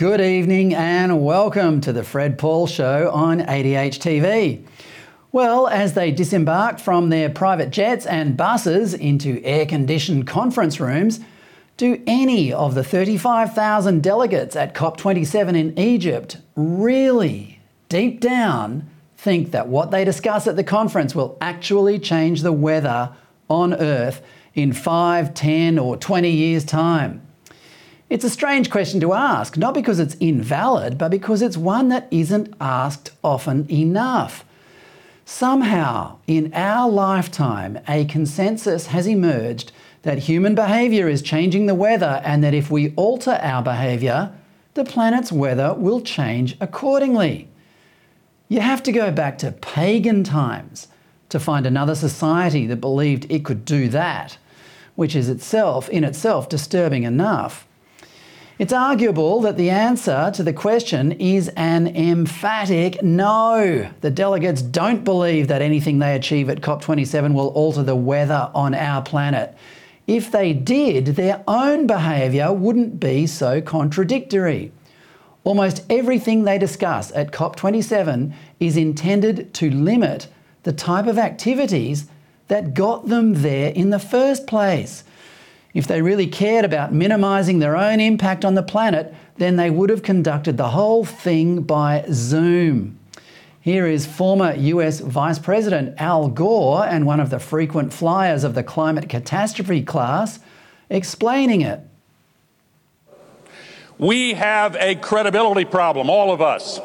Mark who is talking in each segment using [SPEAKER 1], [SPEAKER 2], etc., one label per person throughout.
[SPEAKER 1] Good evening and welcome to the Fred Pawle Show on ADH TV. Well, as they disembarked from their private jets and buses into air conditioned conference rooms, do any of the 35,000 delegates at COP27 in Egypt really, deep down, think that what they discuss at the conference will actually change the weather on Earth in 5, 10, or 20 years' time? It's a strange question to ask, not because it's invalid, but because it's one that isn't asked often enough. Somehow, in our lifetime, a consensus has emerged that human behaviour is changing the weather and that if we alter our behaviour, the planet's weather will change accordingly. You have to go back to pagan times to find another society that believed it could do that, which is itself, in itself, disturbing enough. It's arguable that the answer to the question is an emphatic no. The delegates don't believe that anything they achieve at COP27 will alter the weather on our planet. If they did, their own behaviour wouldn't be so contradictory. Almost everything they discuss at COP27 is intended to limit the type of activities that got them there in the first place. If they really cared about minimising their own impact on the planet, then they would have conducted the whole thing by Zoom. Here is former US Vice President Al Gore and one of the frequent flyers of the climate catastrophe class explaining it.
[SPEAKER 2] We have a credibility problem, all of us.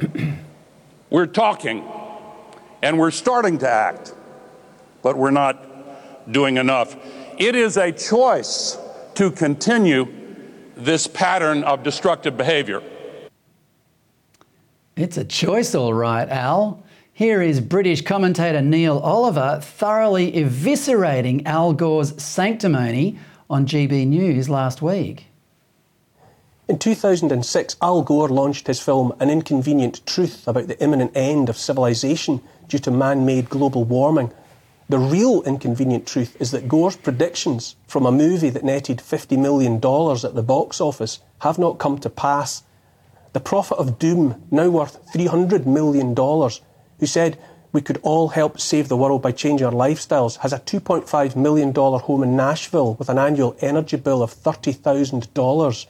[SPEAKER 2] we're talking and we're starting to act, but we're not doing enough. It is a choice to continue this pattern of destructive behavior.
[SPEAKER 1] It's a choice, all right, Al. Here is British commentator Neil Oliver thoroughly eviscerating Al Gore's sanctimony on GB News last week.
[SPEAKER 3] In 2006, Al Gore launched his film An Inconvenient Truth about the imminent end of civilization due to man made global warming. The real inconvenient truth is that Gore's predictions from a movie that netted $50 million at the box office have not come to pass. The prophet of doom, now worth $300 million, who said we could all help save the world by changing our lifestyles, has a $2.5 million home in Nashville with an annual energy bill of $30,000.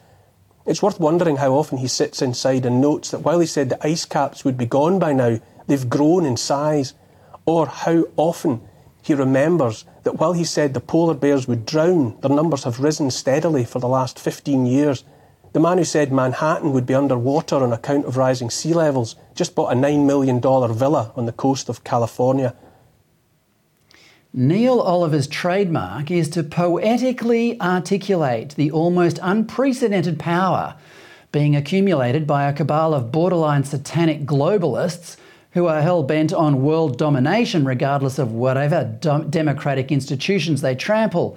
[SPEAKER 3] It's worth wondering how often he sits inside and notes that while he said the ice caps would be gone by now, they've grown in size, or how often he remembers that while he said the polar bears would drown, their numbers have risen steadily for the last 15 years. The man who said Manhattan would be underwater on account of rising sea levels just bought a $9 million villa on the coast of California.
[SPEAKER 1] Neil Oliver's trademark is to poetically articulate the almost unprecedented power being accumulated by a cabal of borderline satanic globalists who are hell bent on world domination regardless of whatever democratic institutions they trample,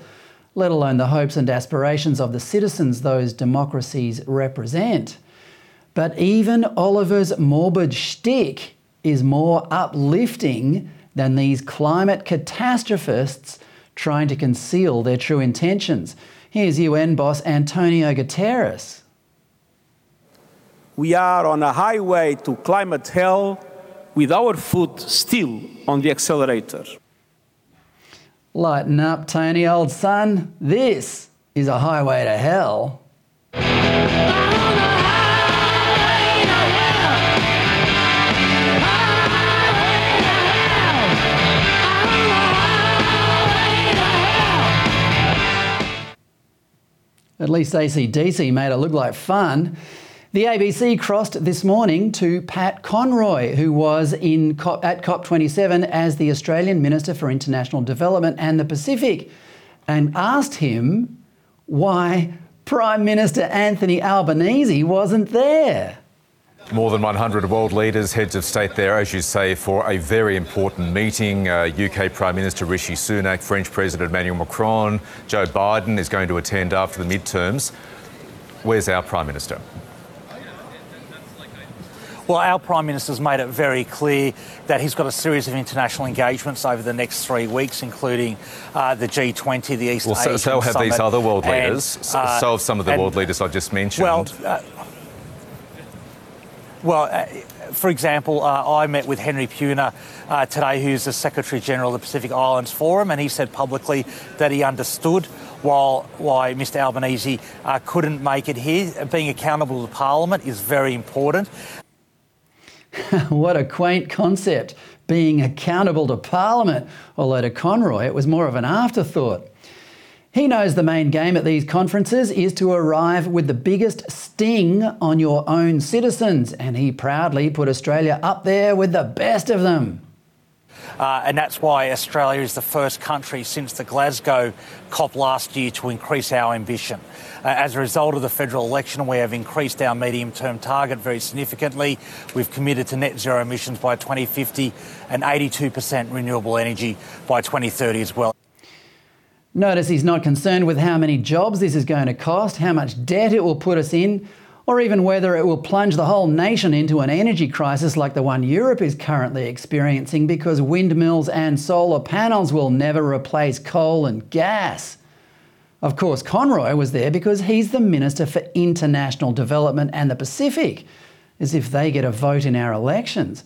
[SPEAKER 1] let alone the hopes and aspirations of the citizens those democracies represent. But even Oliver's morbid shtick is more uplifting than these climate catastrophists trying to conceal their true intentions. Here's UN boss Antonio Guterres.
[SPEAKER 4] We are on a highway to climate hell with our foot still on the accelerator.
[SPEAKER 1] Lighten up, Tony, old son. This is a highway to hell. At least ACDC made it look like fun. The ABC crossed this morning to Pat Conroy, who was in COP, at COP27 as the Australian Minister for International Development and the Pacific, and asked him why Prime Minister Anthony Albanese wasn't there.
[SPEAKER 5] More than 100 world leaders, heads of state there, as you say, for a very important meeting. Uh, UK Prime Minister Rishi Sunak, French President Emmanuel Macron, Joe Biden is going to attend after the midterms. Where's our Prime Minister?
[SPEAKER 6] Well, our Prime Minister's made it very clear that he's got a series of international engagements over the next three weeks, including uh, the G20, the East
[SPEAKER 5] well,
[SPEAKER 6] Asian
[SPEAKER 5] so, so have
[SPEAKER 6] Summit,
[SPEAKER 5] these other world
[SPEAKER 6] and,
[SPEAKER 5] leaders.
[SPEAKER 6] uh,
[SPEAKER 5] so have some of the
[SPEAKER 6] and-
[SPEAKER 5] world leaders I just mentioned.
[SPEAKER 6] Well, uh, well, uh, for example, uh, I met with Henry Puna uh, today, who's the Secretary General of the Pacific Islands Forum, and he said publicly that he understood while why Mr Albanese uh, couldn't make it here. Being accountable to Parliament is very important.
[SPEAKER 1] what a quaint concept, being accountable to Parliament. Although to Conroy, it was more of an afterthought. He knows the main game at these conferences is to arrive with the biggest sting on your own citizens, and he proudly put Australia up there with the best of them.
[SPEAKER 6] Uh, and that's why Australia is the first country since the Glasgow COP last year to increase our ambition. Uh, as a result of the federal election, we have increased our medium term target very significantly. We've committed to net zero emissions by 2050 and 82% renewable energy by 2030 as well.
[SPEAKER 1] Notice he's not concerned with how many jobs this is going to cost, how much debt it will put us in, or even whether it will plunge the whole nation into an energy crisis like the one Europe is currently experiencing because windmills and solar panels will never replace coal and gas. Of course, Conroy was there because he's the Minister for International Development and the Pacific, as if they get a vote in our elections.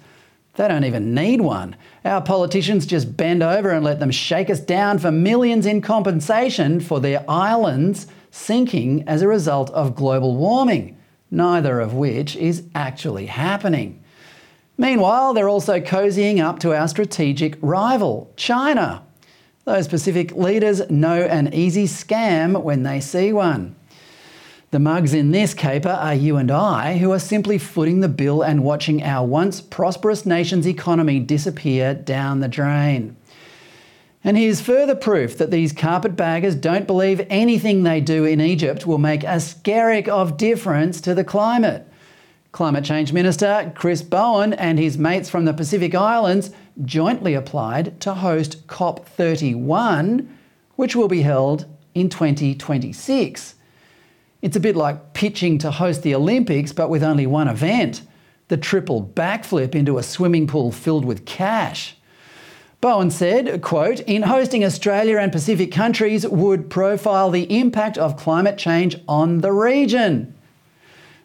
[SPEAKER 1] They don't even need one. Our politicians just bend over and let them shake us down for millions in compensation for their islands sinking as a result of global warming, neither of which is actually happening. Meanwhile, they're also cozying up to our strategic rival, China. Those Pacific leaders know an easy scam when they see one. The mugs in this caper are you and I, who are simply footing the bill and watching our once prosperous nation's economy disappear down the drain. And here's further proof that these carpetbaggers don't believe anything they do in Egypt will make a skerrick of difference to the climate. Climate Change Minister Chris Bowen and his mates from the Pacific Islands jointly applied to host COP31, which will be held in 2026. It's a bit like pitching to host the Olympics, but with only one event the triple backflip into a swimming pool filled with cash. Bowen said, quote, in hosting Australia and Pacific countries would profile the impact of climate change on the region.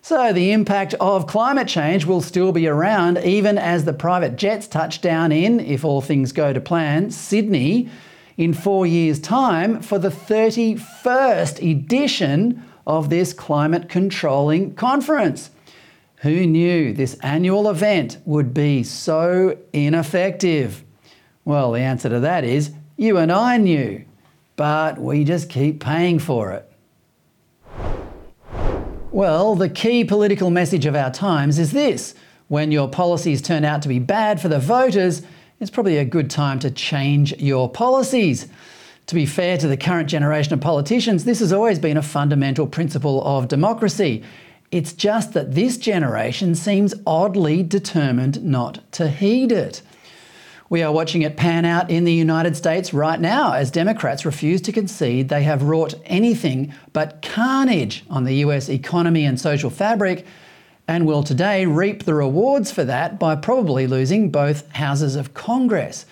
[SPEAKER 1] So the impact of climate change will still be around even as the private jets touch down in, if all things go to plan, Sydney in four years' time for the 31st edition of this climate controlling conference. Who knew this annual event would be so ineffective? Well, the answer to that is you and I knew, but we just keep paying for it. Well, the key political message of our times is this when your policies turn out to be bad for the voters, it's probably a good time to change your policies. To be fair to the current generation of politicians, this has always been a fundamental principle of democracy. It's just that this generation seems oddly determined not to heed it. We are watching it pan out in the United States right now as Democrats refuse to concede they have wrought anything but carnage on the US economy and social fabric, and will today reap the rewards for that by probably losing both houses of Congress.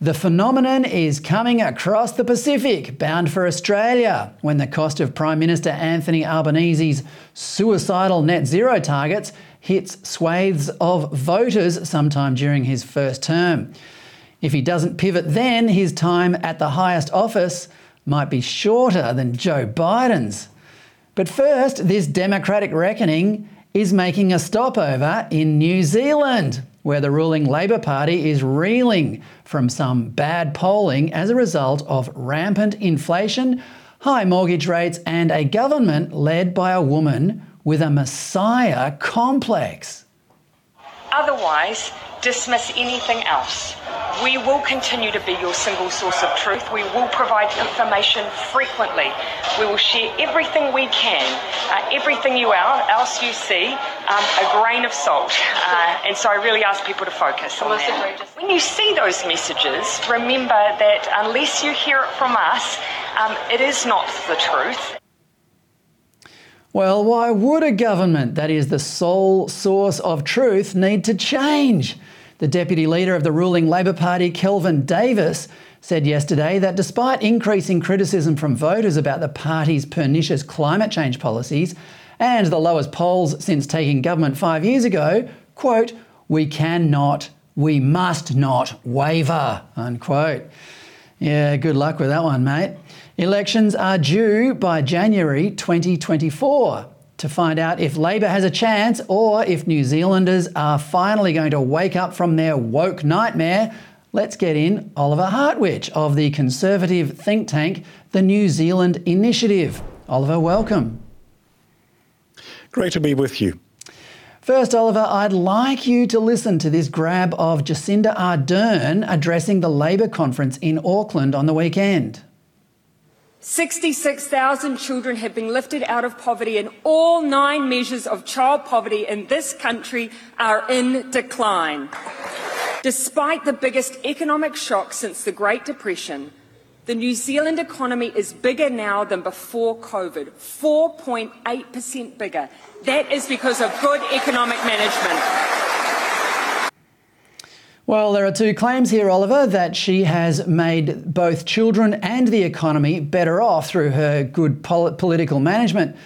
[SPEAKER 1] The phenomenon is coming across the Pacific, bound for Australia, when the cost of Prime Minister Anthony Albanese's suicidal net zero targets hits swathes of voters sometime during his first term. If he doesn't pivot then, his time at the highest office might be shorter than Joe Biden's. But first, this democratic reckoning is making a stopover in New Zealand, where the ruling Labor Party is reeling from some bad polling as a result of rampant inflation, high mortgage rates, and a government led by a woman with a messiah complex.
[SPEAKER 7] Otherwise, dismiss anything else. We will continue to be your single source of truth. We will provide information frequently. We will share everything we can, uh, everything you are, else you see, um, a grain of salt. Uh, and so I really ask people to focus on that. When you see those messages, remember that unless you hear it from us, um, it is not the truth.
[SPEAKER 1] Well, why would a government that is the sole source of truth need to change? The deputy leader of the ruling Labor Party, Kelvin Davis, said yesterday that despite increasing criticism from voters about the party's pernicious climate change policies and the lowest polls since taking government five years ago, quote, we cannot, we must not waver, unquote. Yeah, good luck with that one, mate. Elections are due by January 2024 to find out if Labor has a chance or if New Zealanders are finally going to wake up from their woke nightmare. Let's get in Oliver Hartwich of the conservative think tank, the New Zealand Initiative. Oliver, welcome.
[SPEAKER 8] Great to be with you.
[SPEAKER 1] First, Oliver, I'd like you to listen to this grab of Jacinda Ardern addressing the Labor conference in Auckland on the weekend.
[SPEAKER 9] 66,000 children have been lifted out of poverty, and all nine measures of child poverty in this country are in decline. Despite the biggest economic shock since the Great Depression, the New Zealand economy is bigger now than before COVID, 4.8% bigger. That is because of good economic management.
[SPEAKER 1] Well, there are two claims here, Oliver, that she has made both children and the economy better off through her good pol- political management.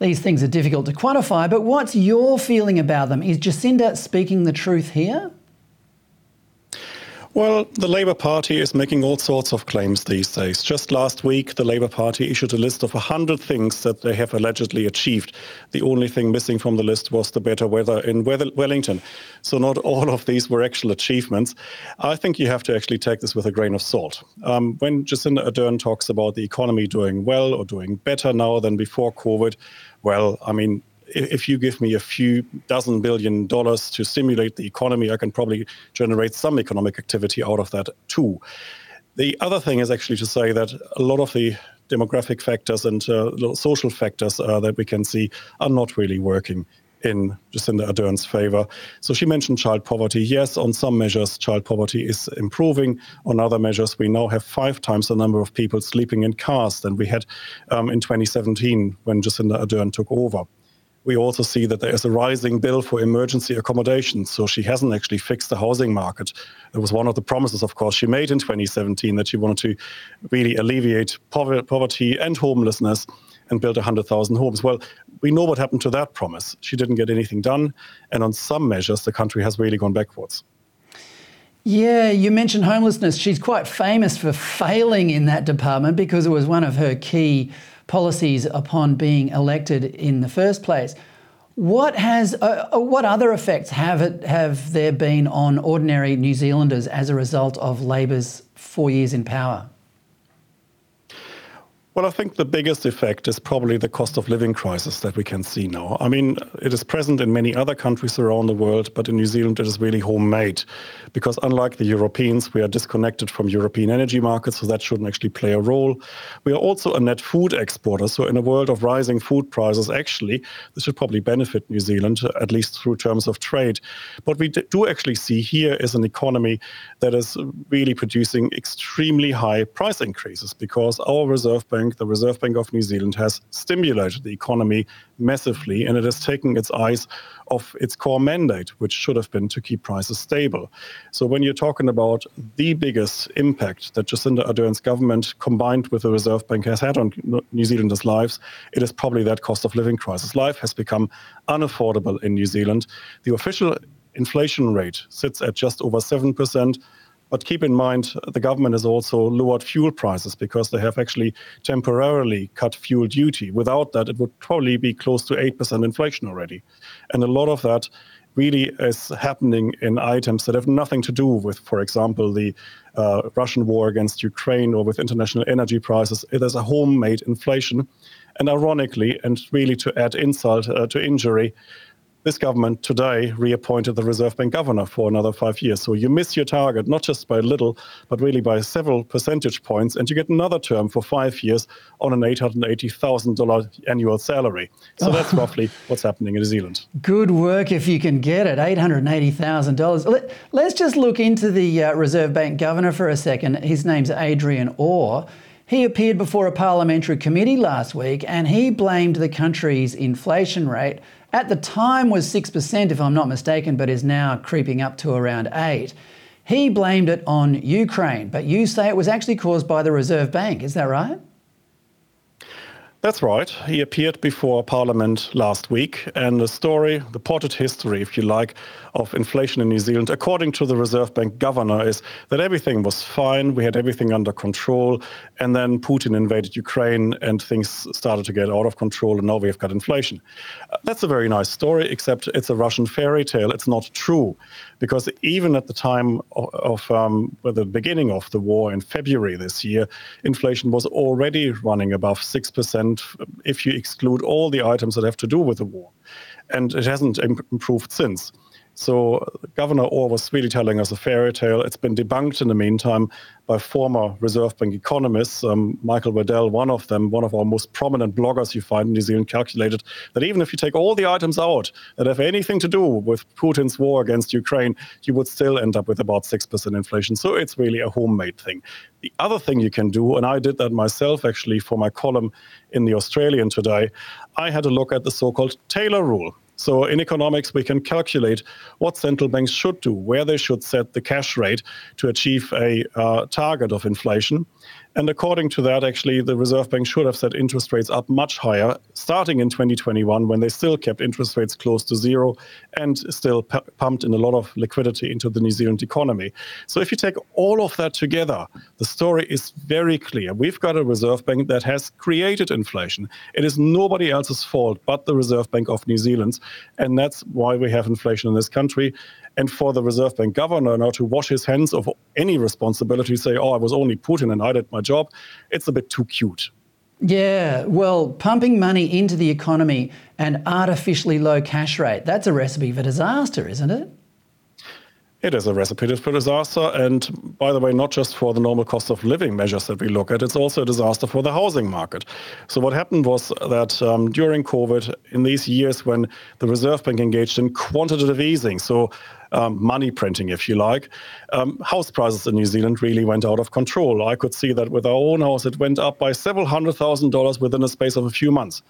[SPEAKER 1] These things are difficult to quantify, but what's your feeling about them? Is Jacinda speaking the truth here?
[SPEAKER 8] Well, the Labour Party is making all sorts of claims these days. Just last week, the Labour Party issued a list of 100 things that they have allegedly achieved. The only thing missing from the list was the better weather in Wellington. So, not all of these were actual achievements. I think you have to actually take this with a grain of salt. Um, when Jacinda Ardern talks about the economy doing well or doing better now than before COVID, well, I mean, if you give me a few dozen billion dollars to stimulate the economy, I can probably generate some economic activity out of that too. The other thing is actually to say that a lot of the demographic factors and uh, social factors uh, that we can see are not really working in Jacinda Ardern's favor. So she mentioned child poverty. Yes, on some measures, child poverty is improving. On other measures, we now have five times the number of people sleeping in cars than we had um, in 2017 when Jacinda Ardern took over we also see that there is a rising bill for emergency accommodation. So she hasn't actually fixed the housing market. It was one of the promises, of course, she made in 2017 that she wanted to really alleviate poverty and homelessness and build 100,000 homes. Well, we know what happened to that promise. She didn't get anything done. And on some measures, the country has really gone backwards.
[SPEAKER 1] Yeah, you mentioned homelessness. She's quite famous for failing in that department because it was one of her key policies upon being elected in the first place. What has uh, uh, what other effects have it have there been on ordinary New Zealanders as a result of Labor's four years in power?
[SPEAKER 8] Well, I think the biggest effect is probably the cost of living crisis that we can see now. I mean, it is present in many other countries around the world, but in New Zealand it is really homemade because unlike the Europeans, we are disconnected from European energy markets, so that shouldn't actually play a role. We are also a net food exporter, so in a world of rising food prices, actually, this should probably benefit New Zealand, at least through terms of trade. What we do actually see here is an economy that is really producing extremely high price increases because our Reserve Bank Bank, the Reserve Bank of New Zealand, has stimulated the economy massively and it has taken its eyes off its core mandate, which should have been to keep prices stable. So when you're talking about the biggest impact that Jacinda Ardern's government combined with the Reserve Bank has had on New Zealanders' lives, it is probably that cost of living crisis. Life has become unaffordable in New Zealand. The official inflation rate sits at just over 7%. But keep in mind, the government has also lowered fuel prices because they have actually temporarily cut fuel duty. Without that, it would probably be close to 8% inflation already. And a lot of that really is happening in items that have nothing to do with, for example, the uh, Russian war against Ukraine or with international energy prices. It is a homemade inflation. And ironically, and really to add insult uh, to injury, this government today reappointed the Reserve Bank governor for another five years. So you miss your target, not just by a little, but really by several percentage points, and you get another term for five years on an $880,000 annual salary. So that's roughly what's happening in New Zealand.
[SPEAKER 1] Good work if you can get it, $880,000. Let, let's just look into the uh, Reserve Bank governor for a second. His name's Adrian Orr. He appeared before a parliamentary committee last week and he blamed the country's inflation rate. At the time was 6% if I'm not mistaken, but is now creeping up to around 8. He blamed it on Ukraine, but you say it was actually caused by the Reserve Bank, is that right?
[SPEAKER 8] That's right. He appeared before Parliament last week, and the story, the potted history, if you like, of inflation in New Zealand, according to the Reserve Bank governor, is that everything was fine, we had everything under control, and then Putin invaded Ukraine and things started to get out of control, and now we've got inflation. Uh, that's a very nice story, except it's a Russian fairy tale. It's not true, because even at the time of, of um, the beginning of the war in February this year, inflation was already running above 6% if you exclude all the items that have to do with the war. And it hasn't improved since. So Governor Orr was really telling us a fairy tale. It's been debunked in the meantime by former Reserve Bank economists. Um, Michael Reddell, one of them, one of our most prominent bloggers you find in New Zealand, calculated that even if you take all the items out that have anything to do with Putin's war against Ukraine, you would still end up with about 6% inflation. So it's really a homemade thing. The other thing you can do, and I did that myself actually for my column in the Australian today, I had a look at the so called Taylor rule. So in economics, we can calculate what central banks should do, where they should set the cash rate to achieve a uh, target of inflation. And according to that, actually, the Reserve Bank should have set interest rates up much higher, starting in 2021, when they still kept interest rates close to zero and still p- pumped in a lot of liquidity into the New Zealand economy. So if you take all of that together, the story is very clear. We've got a Reserve Bank that has created inflation. It is nobody else's fault but the Reserve Bank of New Zealand. And that's why we have inflation in this country and for the Reserve Bank governor now to wash his hands of any responsibility, say, oh, I was only Putin and I did my job, it's a bit too cute.
[SPEAKER 1] Yeah, well, pumping money into the economy and artificially low cash rate, that's a recipe for disaster, isn't it?
[SPEAKER 8] It is a recipe for disaster. And by the way, not just for the normal cost of living measures that we look at, it's also a disaster for the housing market. So, what happened was that um, during COVID, in these years when the Reserve Bank engaged in quantitative easing, so um, money printing, if you like, um, house prices in New Zealand really went out of control. I could see that with our own house, it went up by several hundred thousand dollars within a space of a few months.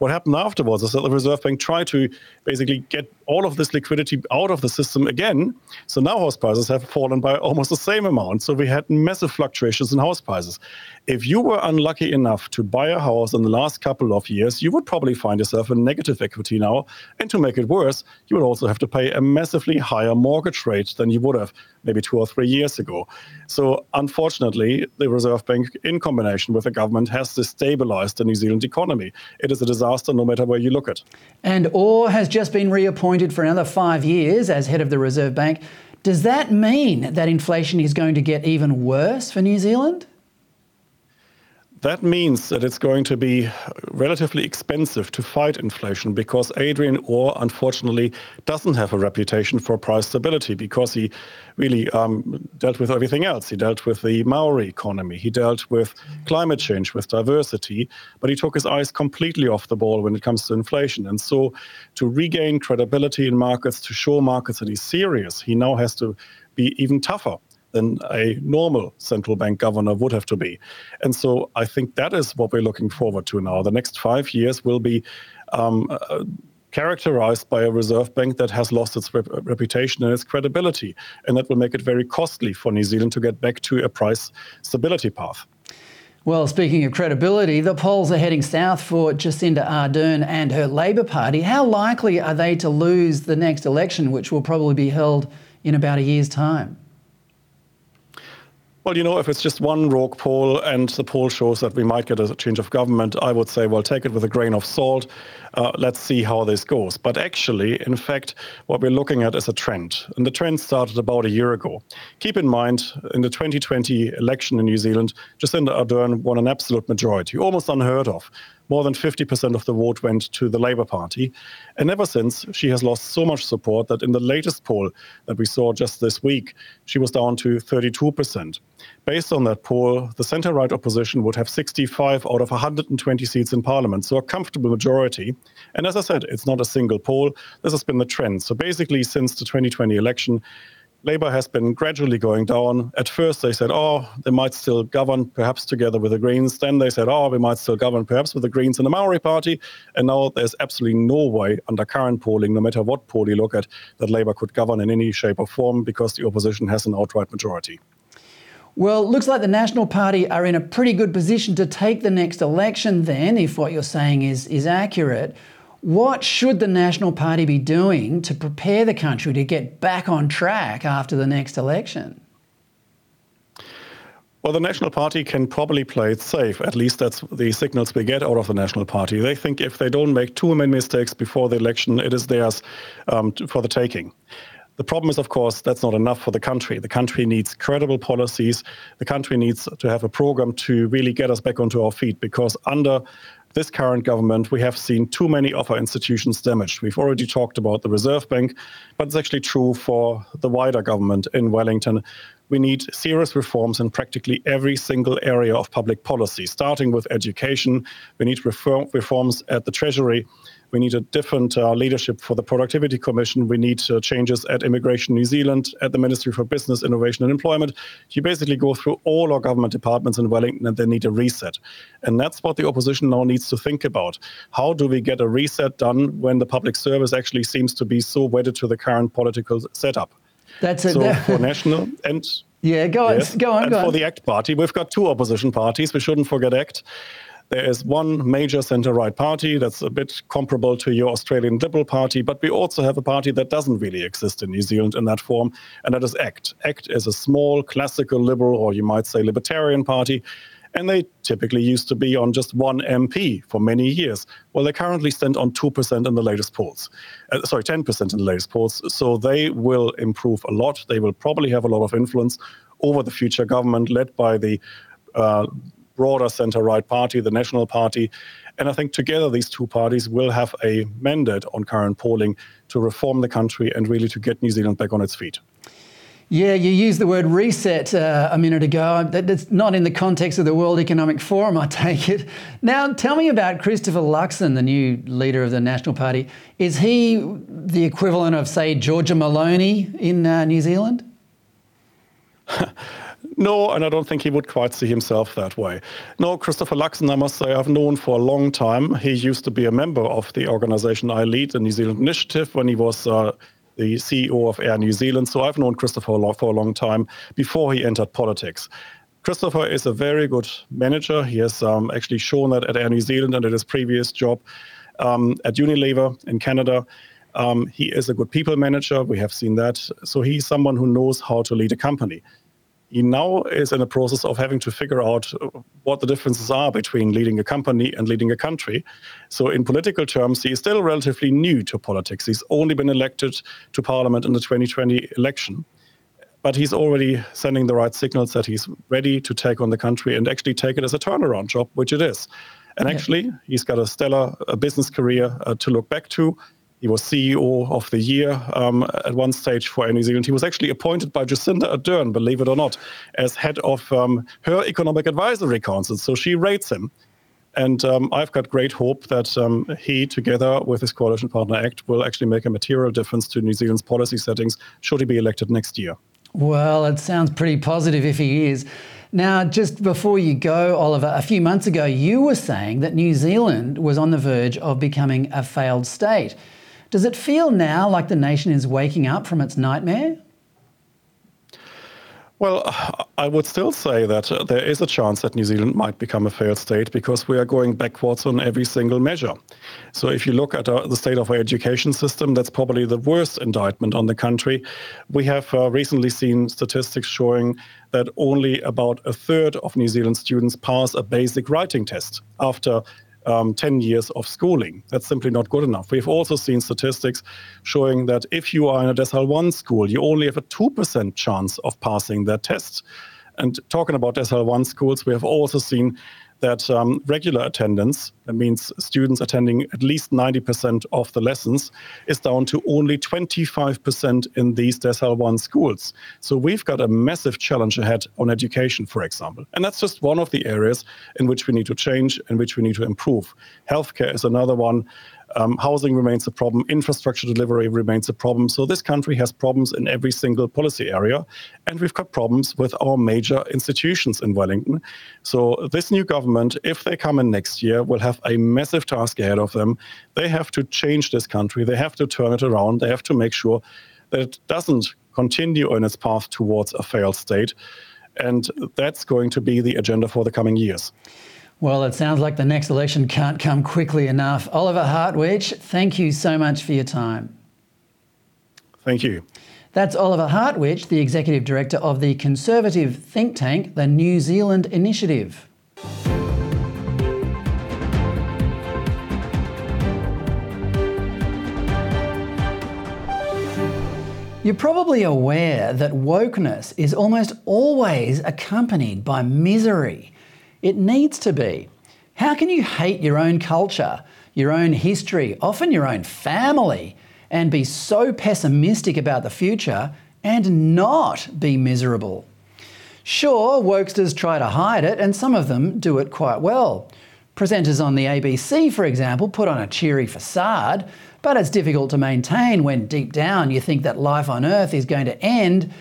[SPEAKER 8] What happened afterwards is that the Reserve Bank tried to basically get all of this liquidity out of the system again. So now house prices have fallen by almost the same amount. So we had massive fluctuations in house prices. If you were unlucky enough to buy a house in the last couple of years, you would probably find yourself in negative equity now. And to make it worse, you would also have to pay a massively higher mortgage rate than you would have maybe two or three years ago. So unfortunately, the Reserve Bank, in combination with the government, has destabilized the New Zealand economy. It is a disaster no matter where you look at.
[SPEAKER 1] And Orr has just been reappointed for another five years as head of the Reserve Bank. Does that mean that inflation is going to get even worse for New Zealand?
[SPEAKER 8] That means that it's going to be relatively expensive to fight inflation because Adrian Orr, unfortunately, doesn't have a reputation for price stability because he really um, dealt with everything else. He dealt with the Maori economy, he dealt with climate change, with diversity, but he took his eyes completely off the ball when it comes to inflation. And so, to regain credibility in markets, to show markets that he's serious, he now has to be even tougher than a normal central bank governor would have to be. And so I think that is what we're looking forward to now. The next five years will be um, uh, characterized by a reserve bank that has lost its rep- reputation and its credibility. And that will make it very costly for New Zealand to get back to a price stability path.
[SPEAKER 1] Well, speaking of credibility, the polls are heading south for Jacinda Ardern and her Labor Party. How likely are they to lose the next election, which will probably be held in about a year's time?
[SPEAKER 8] Well, you know, if it's just one rogue poll and the poll shows that we might get a change of government, I would say, well, take it with a grain of salt. Uh, let's see how this goes. But actually, in fact, what we're looking at is a trend. And the trend started about a year ago. Keep in mind, in the 2020 election in New Zealand, Jacinda Ardern won an absolute majority, almost unheard of more than 50% of the vote went to the Labour Party. And ever since, she has lost so much support that in the latest poll that we saw just this week, she was down to 32%. Based on that poll, the centre right opposition would have 65 out of 120 seats in Parliament, so a comfortable majority. And as I said, it's not a single poll, this has been the trend. So basically, since the 2020 election, Labour has been gradually going down. At first, they said, oh, they might still govern, perhaps together with the Greens. Then they said, oh, we might still govern, perhaps with the Greens and the Maori Party. And now there's absolutely no way, under current polling, no matter what poll you look at, that Labour could govern in any shape or form because the opposition has an outright majority.
[SPEAKER 1] Well, looks like the National Party are in a pretty good position to take the next election, then, if what you're saying is, is accurate. What should the National Party be doing to prepare the country to get back on track after the next election?
[SPEAKER 8] Well, the National Party can probably play it safe. At least that's the signals we get out of the National Party. They think if they don't make too many mistakes before the election, it is theirs um, for the taking. The problem is, of course, that's not enough for the country. The country needs credible policies. The country needs to have a program to really get us back onto our feet because under this current government, we have seen too many of our institutions damaged. We've already talked about the Reserve Bank, but it's actually true for the wider government in Wellington. We need serious reforms in practically every single area of public policy, starting with education. We need reform, reforms at the Treasury. We need a different uh, leadership for the Productivity Commission. We need uh, changes at Immigration New Zealand, at the Ministry for Business, Innovation and Employment. You basically go through all our government departments in Wellington and they need a reset. And that's what the opposition now needs to think about. How do we get a reset done when the public service actually seems to be so wedded to the current political setup?
[SPEAKER 1] That's it.
[SPEAKER 8] So for national and
[SPEAKER 1] yeah, go on,
[SPEAKER 8] yes,
[SPEAKER 1] go on.
[SPEAKER 8] And
[SPEAKER 1] go
[SPEAKER 8] for
[SPEAKER 1] on.
[SPEAKER 8] the ACT party, we've got two opposition parties. We shouldn't forget ACT. There is one major centre right party that's a bit comparable to your Australian Liberal Party, but we also have a party that doesn't really exist in New Zealand in that form, and that is ACT. ACT is a small, classical liberal, or you might say libertarian party, and they typically used to be on just one MP for many years. Well, they currently stand on 2% in the latest polls. Uh, sorry, 10% in the latest polls. So they will improve a lot. They will probably have a lot of influence over the future government led by the uh, broader center right party, the National Party. And I think together these two parties will have a mandate on current polling to reform the country and really to get New Zealand back on its feet.
[SPEAKER 1] Yeah, you used the word reset uh, a minute ago. That's not in the context of the World Economic Forum, I take it. Now, tell me about Christopher Luxon, the new leader of the National Party. Is he the equivalent of, say, Giorgia Meloni in uh, New Zealand?
[SPEAKER 8] No, and I don't think he would quite see himself that way. No, Christopher Luxon, I must say, I've known for a long time. He used to be a member of the organization I lead, the New Zealand Initiative, when he was uh, the CEO of Air New Zealand. So I've known Christopher for a long time before he entered politics. Christopher is a very good manager. He has um, actually shown that at Air New Zealand and at his previous job um, at Unilever in Canada. Um, he is a good people manager. We have seen that. So he's someone who knows how to lead a company he now is in a process of having to figure out what the differences are between leading a company and leading a country. So, in political terms, he is still relatively new to politics. He's only been elected to parliament in the 2020 election. But he's already sending the right signals that he's ready to take on the country and actually take it as a turnaround job, which it is. And actually, he's got a stellar a business career uh, to look back to. He was CEO of the year um, at one stage for New Zealand. He was actually appointed by Jacinda Ardern, believe it or not, as head of um, her Economic Advisory Council. So she rates him. And um, I've got great hope that um, he, together with his coalition partner ACT, will actually make a material difference to New Zealand's policy settings should he be elected next year.
[SPEAKER 1] Well, it sounds pretty positive if he is. Now, just before you go, Oliver, a few months ago, you were saying that New Zealand was on the verge of becoming a failed state. Does it feel now like the nation is waking up from its nightmare?
[SPEAKER 8] Well, I would still say that uh, there is a chance that New Zealand might become a failed state because we are going backwards on every single measure. So, if you look at uh, the state of our education system, that's probably the worst indictment on the country. We have uh, recently seen statistics showing that only about a third of New Zealand students pass a basic writing test after um, 10 years of schooling. That's simply not good enough. We've also seen statistics showing that if you are in a Decile 1 school, you only have a 2% chance of passing that test. And talking about Decile 1 schools, we have also seen that um, regular attendance, that means students attending at least 90% of the lessons, is down to only 25% in these Decile 1 schools. So we've got a massive challenge ahead on education, for example. And that's just one of the areas in which we need to change, in which we need to improve. Healthcare is another one. Um, housing remains a problem. Infrastructure delivery remains a problem. So this country has problems in every single policy area. And we've got problems with our major institutions in Wellington. So this new government, if they come in next year, will have a massive task ahead of them. They have to change this country. They have to turn it around. They have to make sure that it doesn't continue on its path towards a failed state. And that's going to be the agenda for the coming years.
[SPEAKER 1] Well, it sounds like the next election can't come quickly enough. Oliver Hartwich, thank you so much for your time.
[SPEAKER 8] Thank you.
[SPEAKER 1] That's Oliver Hartwich, the Executive Director of the conservative think tank, the New Zealand Initiative. You're probably aware that wokeness is almost always accompanied by misery. It needs to be. How can you hate your own culture, your own history, often your own family, and be so pessimistic about the future and not be miserable? Sure, wokesters try to hide it, and some of them do it quite well. Presenters on the ABC, for example, put on a cheery facade, but it's difficult to maintain when deep down you think that life on Earth is going to end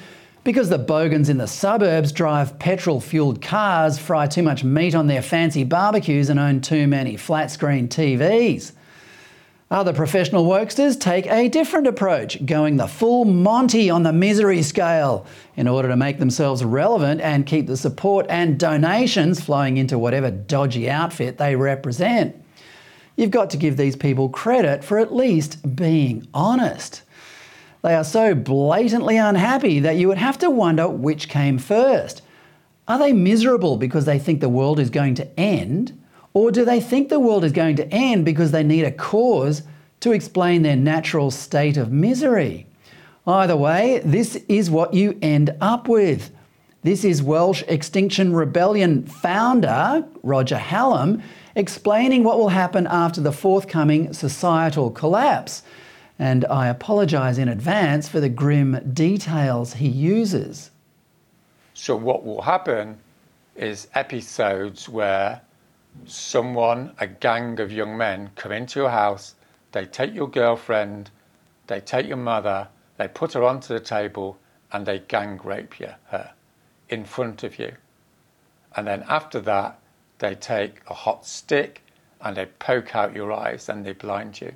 [SPEAKER 1] because the bogans in the suburbs drive petrol fueled cars, fry too much meat on their fancy barbecues, and own too many flat screen TVs. Other professional wokesters take a different approach, going the full Monty on the misery scale in order to make themselves relevant and keep the support and donations flowing into whatever dodgy outfit they represent. You've got to give these people credit for at least being honest. They are so blatantly unhappy that you would have to wonder which came first. Are they miserable because they think the world is going to end? Or do they think the world is going to end because they need a cause to explain their natural state of misery? Either way, this is what you end up with. This is Welsh Extinction Rebellion founder Roger Hallam explaining what will happen after the forthcoming societal collapse. And I apologise in advance for the grim details he uses.
[SPEAKER 10] So, what will happen is episodes where someone, a gang of young men, come into your house, they take your girlfriend, they take your mother, they put her onto the table, and they gang rape you, her in front of you. And then after that, they take a hot stick and they poke out your eyes and they blind you.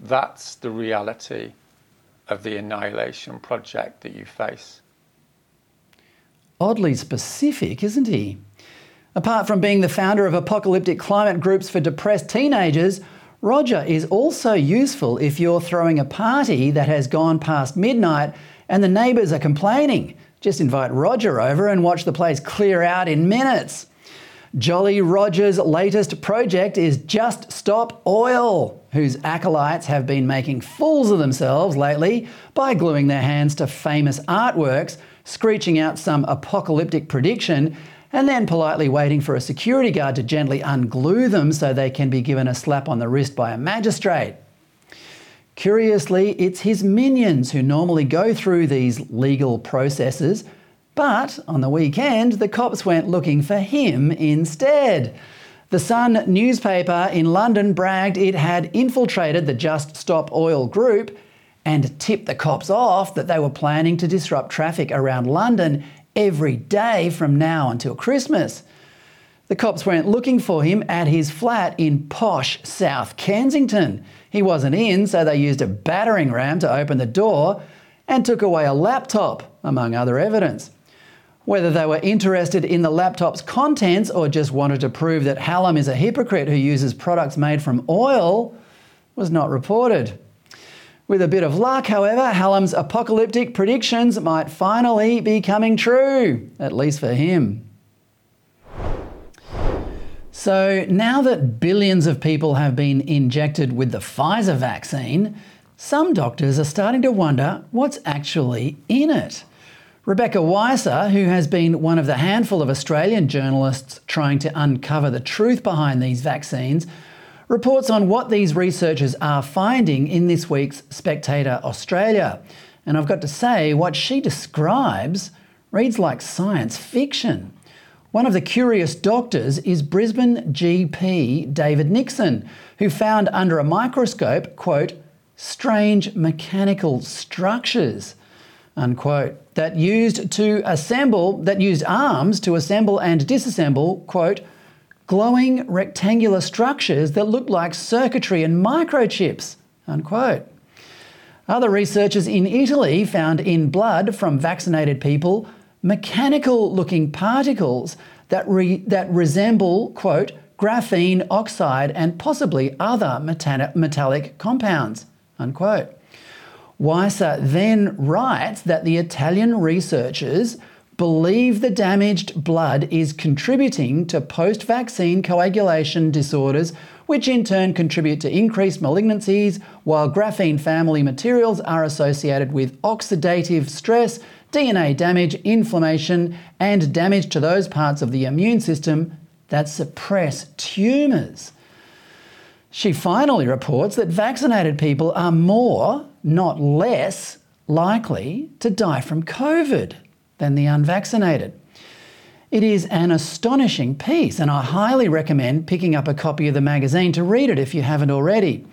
[SPEAKER 10] That's the reality of the annihilation project that you face.
[SPEAKER 1] Oddly specific, isn't he? Apart from being the founder of apocalyptic climate groups for depressed teenagers, Roger is also useful if you're throwing a party that has gone past midnight and the neighbours are complaining. Just invite Roger over and watch the place clear out in minutes. Jolly Roger's latest project is Just Stop Oil, whose acolytes have been making fools of themselves lately by gluing their hands to famous artworks, screeching out some apocalyptic prediction, and then politely waiting for a security guard to gently unglue them so they can be given a slap on the wrist by a magistrate. Curiously, it's his minions who normally go through these legal processes but on the weekend, the cops went looking for him instead. The Sun newspaper in London bragged it had infiltrated the Just Stop Oil group and tipped the cops off that they were planning to disrupt traffic around London every day from now until Christmas. The cops went looking for him at his flat in posh South Kensington. He wasn't in, so they used a battering ram to open the door and took away a laptop, among other evidence. Whether they were interested in the laptop's contents or just wanted to prove that Hallam is a hypocrite who uses products made from oil was not reported. With a bit of luck, however, Hallam's apocalyptic predictions might finally be coming true, at least for him. So, now that billions of people have been injected with the Pfizer vaccine, some doctors are starting to wonder what's actually in it. Rebecca Weiser, who has been one of the handful of Australian journalists trying to uncover the truth behind these vaccines, reports on what these researchers are finding in this week's Spectator Australia. And I've got to say, what she describes reads like science fiction. One of the curious doctors is Brisbane GP David Nixon, who found under a microscope, quote, strange mechanical structures, unquote, that used to assemble, that used arms to assemble and disassemble, quote, glowing rectangular structures that looked like circuitry and microchips, unquote. Other researchers in Italy found in blood from vaccinated people mechanical looking particles that, re- that resemble, quote, graphene oxide and possibly other metallic compounds, unquote. Weisser then writes that the Italian researchers believe the damaged blood is contributing to post vaccine coagulation disorders, which in turn contribute to increased malignancies, while graphene family materials are associated with oxidative stress, DNA damage, inflammation, and damage to those parts of the immune system that suppress tumours. She finally reports that vaccinated people are more, not less, likely to die from COVID than the unvaccinated. It is an astonishing piece, and I highly recommend picking up a copy of the magazine to read it if you haven't already.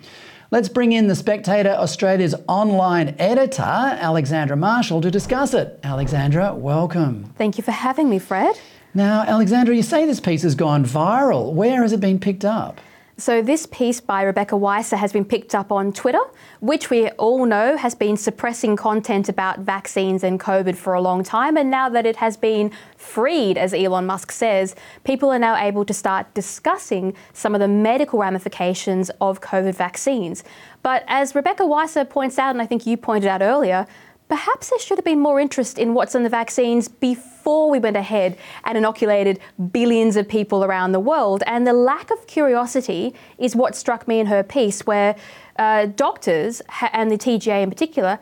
[SPEAKER 1] Let's bring in the Spectator Australia's online editor, Alexandra Marshall, to discuss it. Alexandra, welcome.
[SPEAKER 11] Thank you for having me, Fred.
[SPEAKER 1] Now, Alexandra, you say this piece has gone viral. Where has it been picked up?
[SPEAKER 11] So, this piece by Rebecca Weisser has been picked up on Twitter, which we all know has been suppressing content about vaccines and COVID for a long time. And now that it has been freed, as Elon Musk says, people are now able to start discussing some of the medical ramifications of COVID vaccines. But as Rebecca Weisser points out, and I think you pointed out earlier, perhaps there should have been more interest in what's in the vaccines before we went ahead and inoculated billions of people around the world. And the lack of curiosity is what struck me in her piece, where uh, doctors and the TGA in particular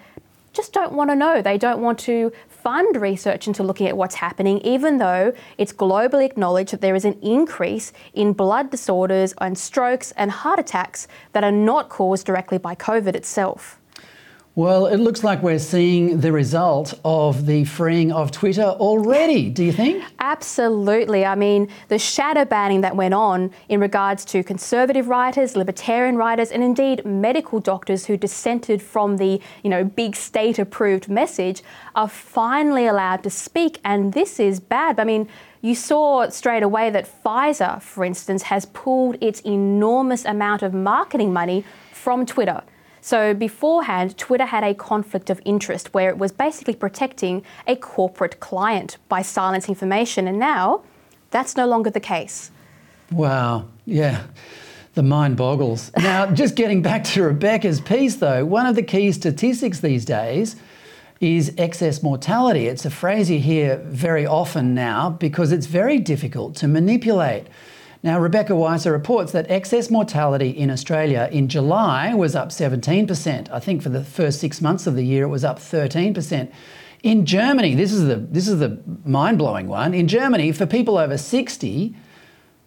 [SPEAKER 11] just don't want to know. They don't want to fund research into looking at what's happening, even though it's globally acknowledged that there is an increase in blood disorders and strokes and heart attacks that are not caused directly by COVID itself.
[SPEAKER 1] Well, it looks like we're seeing the result of the freeing of Twitter already, do you think?
[SPEAKER 11] Absolutely. I mean, the shadow banning that went on in regards to conservative writers, libertarian writers, and indeed medical doctors who dissented from the, you know, big state approved message are finally allowed to speak. And this is bad. I mean, you saw straight away that Pfizer, for instance, has pulled its enormous amount of marketing money from Twitter. So beforehand, Twitter had a conflict of interest where it was basically protecting a corporate client by silencing information, and now that's no longer the case.
[SPEAKER 1] Wow, yeah. The mind boggles. Now, just getting back to Rebecca's piece, though, one of the key statistics these days is excess mortality. It's a phrase you hear very often now because it's very difficult to manipulate. Now, Rebecca Weisser reports that excess mortality in Australia in July was up 17%. I think for the first six months of the year, it was up 13%. In Germany, this is the, this is the mind blowing one. In Germany, for people over 60,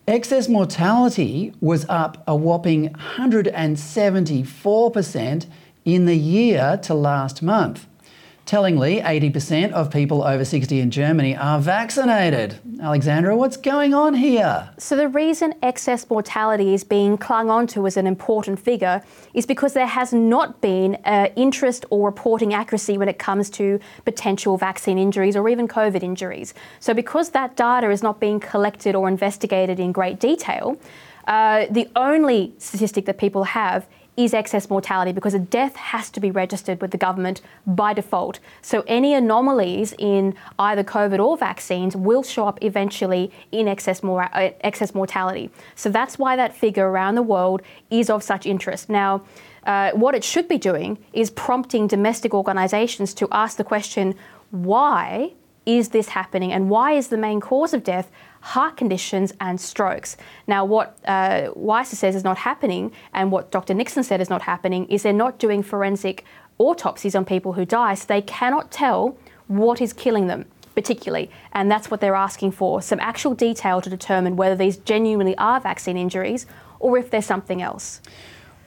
[SPEAKER 1] excess mortality was up a whopping 174% in the year to last month. Tellingly, 80% of people over 60 in Germany are vaccinated. Alexandra, what's going on here?
[SPEAKER 11] So, the reason excess mortality is being clung onto as an important figure is because there has not been uh, interest or reporting accuracy when it comes to potential vaccine injuries or even COVID injuries. So, because that data is not being collected or investigated in great detail, uh, the only statistic that people have is excess mortality because a death has to be registered with the government by default. So any anomalies in either COVID or vaccines will show up eventually in excess, mor- uh, excess mortality. So that's why that figure around the world is of such interest. Now, uh, what it should be doing is prompting domestic organisations to ask the question why is this happening and why is the main cause of death heart conditions and strokes. Now, what uh, Weisser says is not happening, and what Dr. Nixon said is not happening, is they're not doing forensic autopsies on people who die, so they cannot tell what is killing them particularly, and that's what they're asking for some actual detail to determine whether these genuinely are vaccine injuries or if there's something else.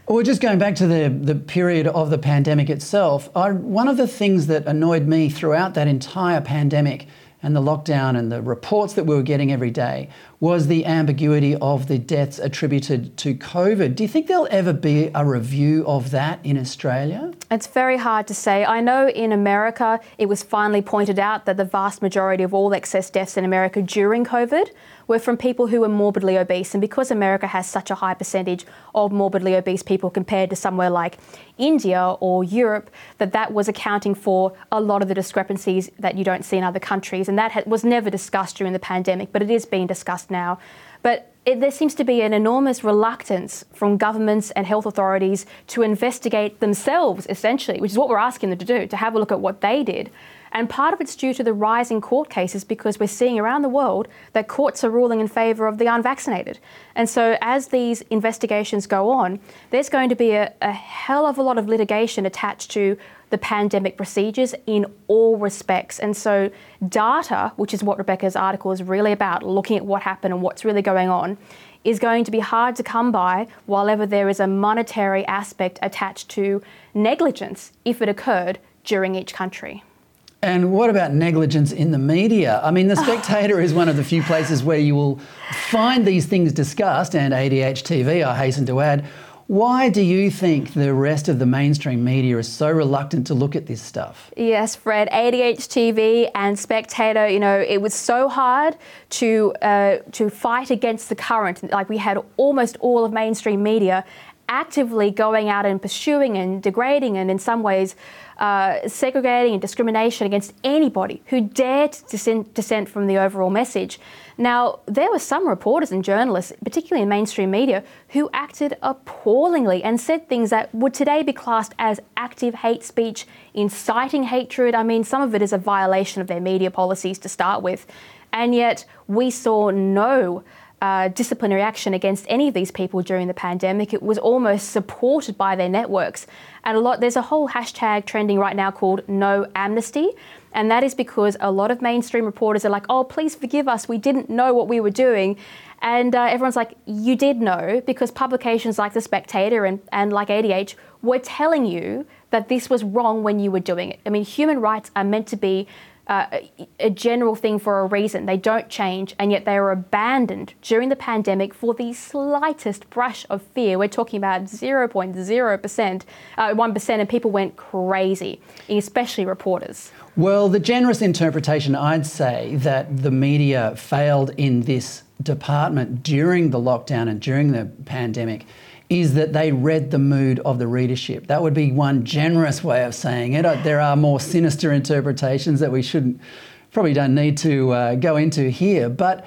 [SPEAKER 1] Well, just going back to the, the period of the pandemic itself, I, one of the things that annoyed me throughout that entire pandemic and the lockdown and the reports that we were getting every day was the ambiguity of the deaths attributed to COVID. Do you think there'll ever be a review of that in Australia?
[SPEAKER 11] It's very hard to say. I know in America it was finally pointed out that the vast majority of all excess deaths in America during COVID were from people who were morbidly obese. And because America has such a high percentage of morbidly obese people compared to somewhere like India or Europe, that that was accounting for a lot of the discrepancies that you don't see in other countries. And that was never discussed during the pandemic, but it is being discussed now. But it, there seems to be an enormous reluctance from governments and health authorities to investigate themselves, essentially, which is what we're asking them to do, to have a look at what they did. And part of it's due to the rise in court cases because we're seeing around the world that courts are ruling in favour of the unvaccinated. And so, as these investigations go on, there's going to be a, a hell of a lot of litigation attached to the pandemic procedures in all respects. And so, data, which is what Rebecca's article is really about, looking at what happened and what's really going on, is going to be hard to come by while ever there is a monetary aspect attached to negligence if it occurred during each country.
[SPEAKER 1] And what about negligence in the media? I mean, The Spectator is one of the few places where you will find these things discussed, and ADH TV, I hasten to add. Why do you think the rest of the mainstream media is so reluctant to look at this stuff?
[SPEAKER 11] Yes, Fred. ADH TV and Spectator. You know, it was so hard to uh, to fight against the current. Like we had almost all of mainstream media actively going out and pursuing and degrading and in some ways uh, segregating and discrimination against anybody who dared to dissent from the overall message. Now, there were some reporters and journalists, particularly in mainstream media, who acted appallingly and said things that would today be classed as active hate speech, inciting hatred. I mean, some of it is a violation of their media policies to start with. And yet, we saw no uh, disciplinary action against any of these people during the pandemic. It was almost supported by their networks. And a lot, there's a whole hashtag trending right now called No Amnesty. And that is because a lot of mainstream reporters are like, oh, please forgive us. We didn't know what we were doing. And uh, everyone's like, you did know because publications like The Spectator and, and like ADH were telling you that this was wrong when you were doing it. I mean, human rights are meant to be uh, a general thing for a reason. They don't change, and yet they are abandoned during the pandemic for the slightest brush of fear. We're talking about 0.0%, uh, 1%, and people went crazy, especially reporters.
[SPEAKER 1] Well, the generous interpretation, I'd say, that the media failed in this department during the lockdown and during the pandemic is that they read the mood of the readership. That would be one generous way of saying it. Uh, there are more sinister interpretations that we shouldn't, probably don't need to uh, go into here. But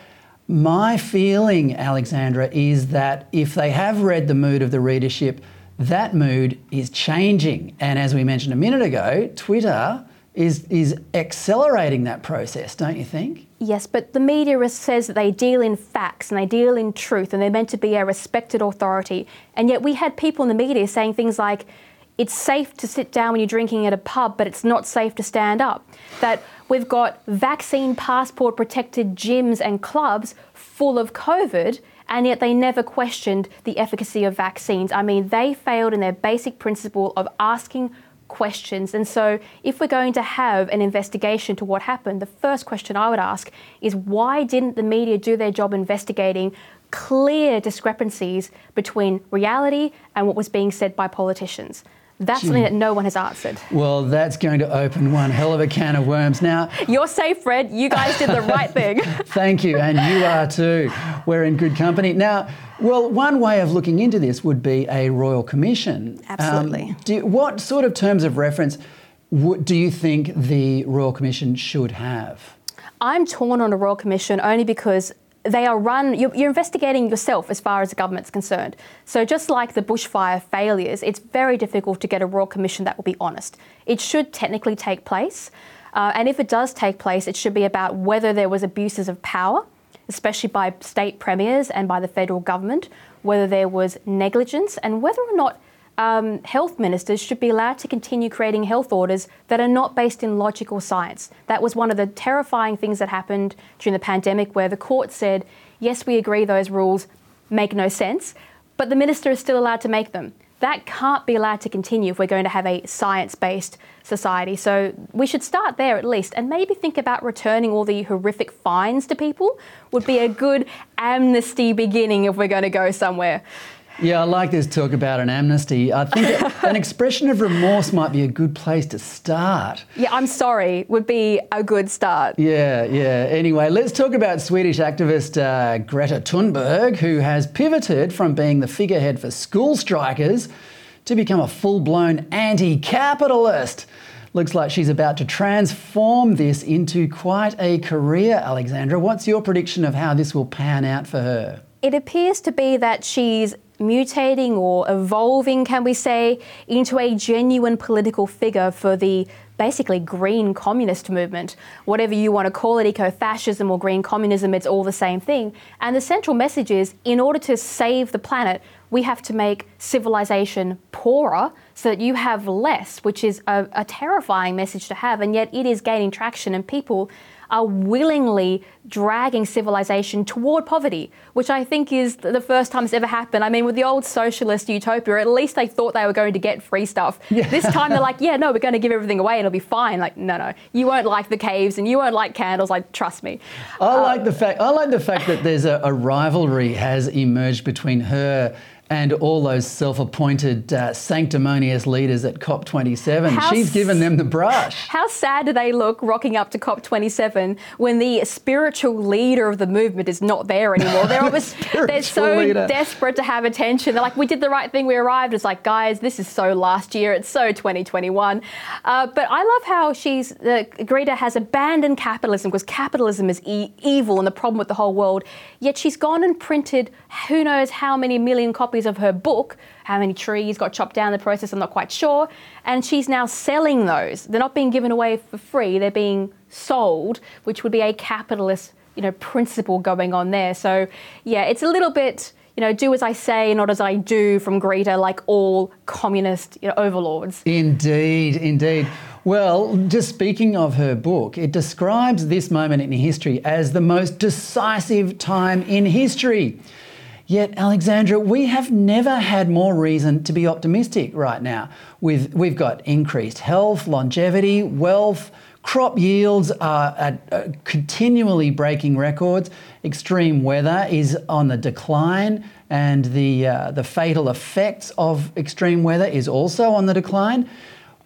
[SPEAKER 1] my feeling, Alexandra, is that if they have read the mood of the readership, that mood is changing. And as we mentioned a minute ago, Twitter is, is accelerating that process, don't you think?
[SPEAKER 11] Yes, but the media says that they deal in facts and they deal in truth and they're meant to be a respected authority. And yet we had people in the media saying things like, it's safe to sit down when you're drinking at a pub, but it's not safe to stand up. That we've got vaccine passport protected gyms and clubs full of COVID, and yet they never questioned the efficacy of vaccines. I mean, they failed in their basic principle of asking questions. And so, if we're going to have an investigation to what happened, the first question I would ask is why didn't the media do their job investigating clear discrepancies between reality and what was being said by politicians? That's Gee. something that no one has answered.
[SPEAKER 1] Well, that's going to open one hell of a can of worms. Now,
[SPEAKER 11] you're safe, Fred. You guys did the right thing.
[SPEAKER 1] Thank you, and you are too. We're in good company. Now, well, one way of looking into this would be a royal commission.
[SPEAKER 11] Absolutely. Um,
[SPEAKER 1] do, what sort of terms of reference do you think the royal commission should have?
[SPEAKER 11] I'm torn on a royal commission only because they are run, you're, you're, investigating yourself as far as the government's concerned. So, just like the bushfire failures, it's very difficult to get a Royal Commission that will be honest. It should technically take place. Uh, and if it does take place, it should be about whether there was abuses of power, especially by state premiers and by the federal government, whether there was negligence, and whether or not um, health ministers should be allowed to continue creating health orders that are not based in logical science. That was one of the terrifying things that happened during the pandemic, where the court said, yes, we agree those rules make no sense, but the minister is still allowed to make them. that can't be allowed to continue if we're going to have a science based society. So we should start there at least and maybe think about returning all the horrific fines to people would be a good amnesty beginning if we're going to go somewhere.
[SPEAKER 1] Yeah, I like this talk about an amnesty. I think an expression of remorse might be a good place to start.
[SPEAKER 11] Yeah, I'm sorry would be a good start.
[SPEAKER 1] Yeah, yeah. Anyway, let's talk about Swedish activist uh, Greta Thunberg, who has pivoted from being the figurehead for school strikers to become a full blown anti capitalist. Looks like she's about to transform this into quite a career, Alexandra. What's your prediction of how this will pan out for her?
[SPEAKER 11] It appears to be that she's mutating or evolving, can we say, into a genuine political figure for the basically green communist movement. Whatever you want to call it, eco fascism or green communism, it's all the same thing. And the central message is in order to save the planet, we have to make civilization poorer so that you have less, which is a, a terrifying message to have. And yet it is gaining traction, and people are willingly dragging civilization toward poverty, which I think is the first time it's ever happened. I mean, with the old socialist utopia, at least they thought they were going to get free stuff. Yeah. This time they're like, yeah, no, we're going to give everything away and it'll be fine. Like, no, no, you won't like the caves and you won't like candles. Like, trust me.
[SPEAKER 1] I uh, like the fact. I like the fact that there's a, a rivalry has emerged between her and all those self appointed uh, sanctimonious leaders at COP27. She's given them the brush.
[SPEAKER 11] How sad do they look rocking up to COP27 when the spiritual leader of the movement is not there anymore? They're, always, they're so leader. desperate to have attention. They're like, we did the right thing, we arrived. It's like, guys, this is so last year, it's so 2021. Uh, but I love how she's, uh, Greta has abandoned capitalism because capitalism is e- evil and the problem with the whole world. Yet she's gone and printed who knows how many million copies copies of her book. How many trees got chopped down in the process, I'm not quite sure. And she's now selling those. They're not being given away for free, they're being sold, which would be a capitalist you know, principle going on there. So, yeah, it's a little bit you know, do as I say, not as I do from Greta, like all communist you know, overlords.
[SPEAKER 1] Indeed, indeed. Well, just speaking of her book, it describes this moment in history as the most decisive time in history. Yet, Alexandra, we have never had more reason to be optimistic right now. We've, we've got increased health, longevity, wealth, crop yields are uh, continually breaking records, extreme weather is on the decline, and the, uh, the fatal effects of extreme weather is also on the decline.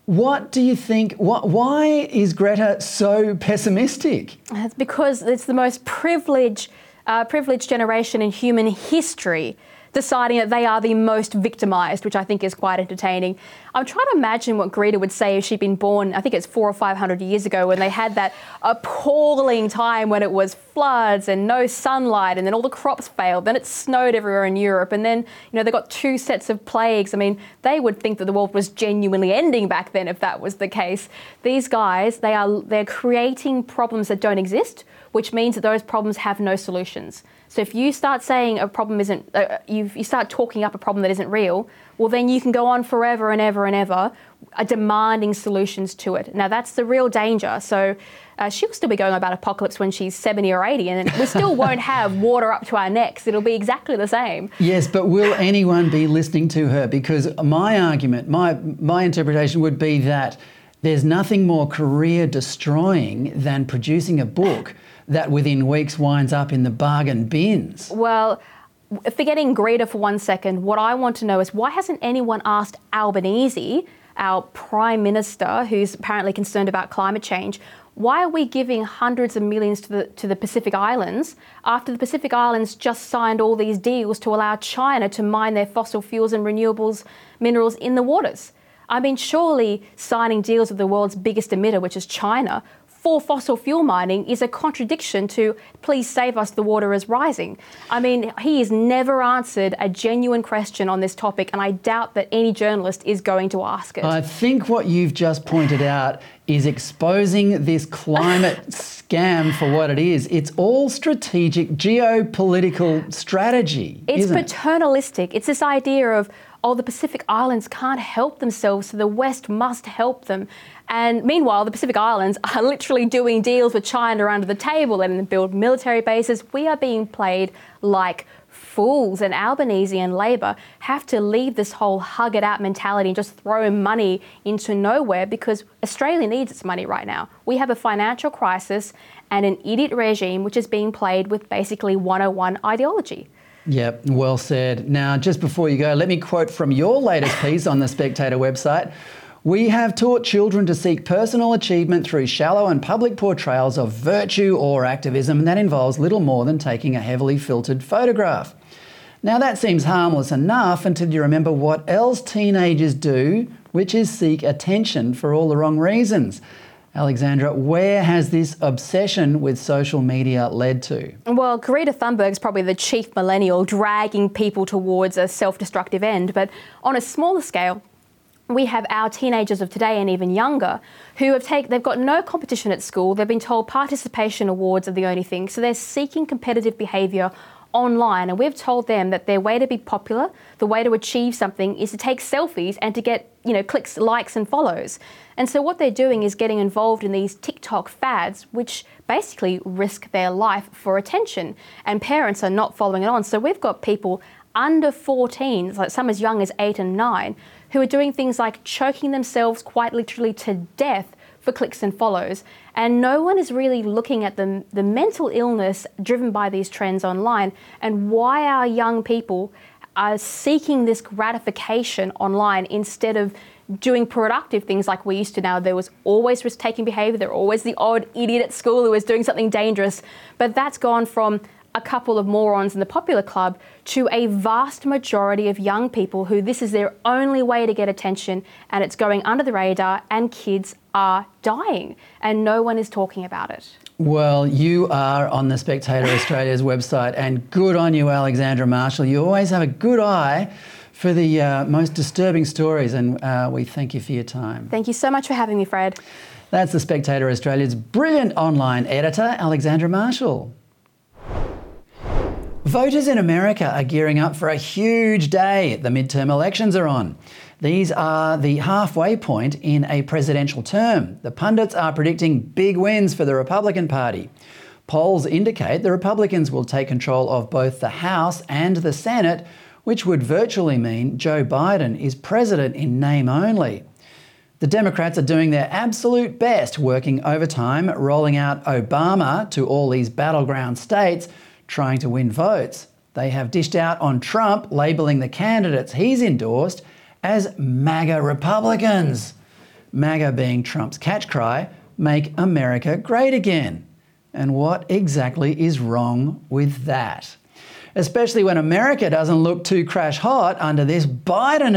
[SPEAKER 1] What do you think? What, why is Greta so pessimistic?
[SPEAKER 11] It's because it's the most privileged uh, privileged generation in human history deciding that they are the most victimised, which I think is quite entertaining. I'm trying to imagine what Greta would say if she'd been born, I think it's four or five hundred years ago, when they had that appalling time when it was floods and no sunlight, and then all the crops failed. Then it snowed everywhere in Europe, and then you know they got two sets of plagues. I mean, they would think that the world was genuinely ending back then if that was the case. These guys, they are they're creating problems that don't exist which means that those problems have no solutions. So if you start saying a problem isn't, uh, you, you start talking up a problem that isn't real, well, then you can go on forever and ever and ever uh, demanding solutions to it. Now, that's the real danger. So uh, she'll still be going about apocalypse when she's 70 or 80, and we still won't have water up to our necks. It'll be exactly the same.
[SPEAKER 1] Yes, but will anyone be listening to her? Because my argument, my, my interpretation would be that there's nothing more career destroying than producing a book that within weeks winds up in the bargain bins?
[SPEAKER 11] Well, forgetting Greta for one second, what I want to know is why hasn't anyone asked Albanese, our Prime Minister, who's apparently concerned about climate change, why are we giving hundreds of millions to the, to the Pacific Islands after the Pacific Islands just signed all these deals to allow China to mine their fossil fuels and renewables minerals in the waters? I mean, surely signing deals with the world's biggest emitter, which is China, for fossil fuel mining is a contradiction to please save us, the water is rising. I mean, he has never answered a genuine question on this topic, and I doubt that any journalist is going to ask it.
[SPEAKER 1] I think what you've just pointed out is exposing this climate scam for what it is. It's all strategic geopolitical strategy.
[SPEAKER 11] It's paternalistic. It? It's this idea of oh, the Pacific Islands can't help themselves, so the West must help them. And meanwhile, the Pacific Islands are literally doing deals with China under the table, letting them build military bases. We are being played like fools, and Albanese and Labor have to leave this whole hug it out mentality and just throw money into nowhere because Australia needs its money right now. We have a financial crisis and an idiot regime which is being played with basically 101 ideology.
[SPEAKER 1] Yep, well said. Now, just before you go, let me quote from your latest piece on the Spectator website. We have taught children to seek personal achievement through shallow and public portrayals of virtue or activism, and that involves little more than taking a heavily filtered photograph. Now, that seems harmless enough until you remember what else teenagers do, which is seek attention for all the wrong reasons. Alexandra, where has this obsession with social media led to?
[SPEAKER 11] Well, Greta Thunberg is probably the chief millennial dragging people towards a self destructive end. But on a smaller scale, we have our teenagers of today and even younger who have taken they've got no competition at school they've been told participation awards are the only thing so they're seeking competitive behavior online and we've told them that their way to be popular the way to achieve something is to take selfies and to get you know clicks likes and follows and so what they're doing is getting involved in these tiktok fads which basically risk their life for attention and parents are not following it on so we've got people under 14 like some as young as 8 and 9 who are doing things like choking themselves quite literally to death for clicks and follows. And no one is really looking at the, the mental illness driven by these trends online and why our young people are seeking this gratification online instead of doing productive things like we used to now. There was always risk taking behavior, there was always the odd idiot at school who was doing something dangerous. But that's gone from a couple of morons in the popular club to a vast majority of young people who this is their only way to get attention and it's going under the radar and kids are dying and no one is talking about it.
[SPEAKER 1] Well, you are on the Spectator Australia's website, and good on you, Alexandra Marshall. You always have a good eye for the uh, most disturbing stories, and uh, we thank you for your time.
[SPEAKER 11] Thank you so much for having me, Fred.
[SPEAKER 1] That's the Spectator Australia's brilliant online editor, Alexandra Marshall. Voters in America are gearing up for a huge day. The midterm elections are on. These are the halfway point in a presidential term. The pundits are predicting big wins for the Republican Party. Polls indicate the Republicans will take control of both the House and the Senate, which would virtually mean Joe Biden is president in name only. The Democrats are doing their absolute best, working overtime, rolling out Obama to all these battleground states trying to win votes. They have dished out on Trump, labelling the candidates he's endorsed as MAGA Republicans. MAGA being Trump's catch cry make America great again. And what exactly is wrong with that? Especially when America doesn't look too crash hot under this Biden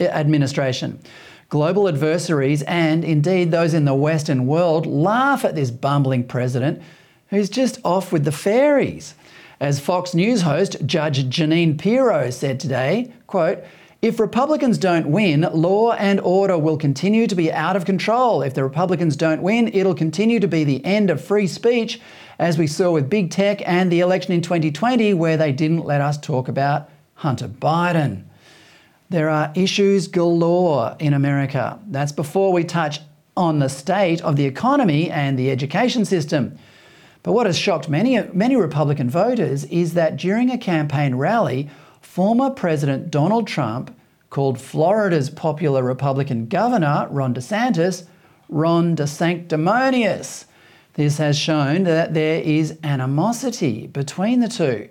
[SPEAKER 1] administration. Global adversaries and indeed those in the Western world laugh at this bumbling president who's just off with the fairies. As Fox News host Judge Janine Pirro said today, quote, if Republicans don't win, law and order will continue to be out of control. If the Republicans don't win, it'll continue to be the end of free speech, as we saw with big tech and the election in 2020, where they didn't let us talk about Hunter Biden. There are issues galore in America. That's before we touch on the state of the economy and the education system. But what has shocked many, many Republican voters is that during a campaign rally, former President Donald Trump called Florida's popular Republican governor, Ron DeSantis, Ron DeSanctimonious. This has shown that there is animosity between the two.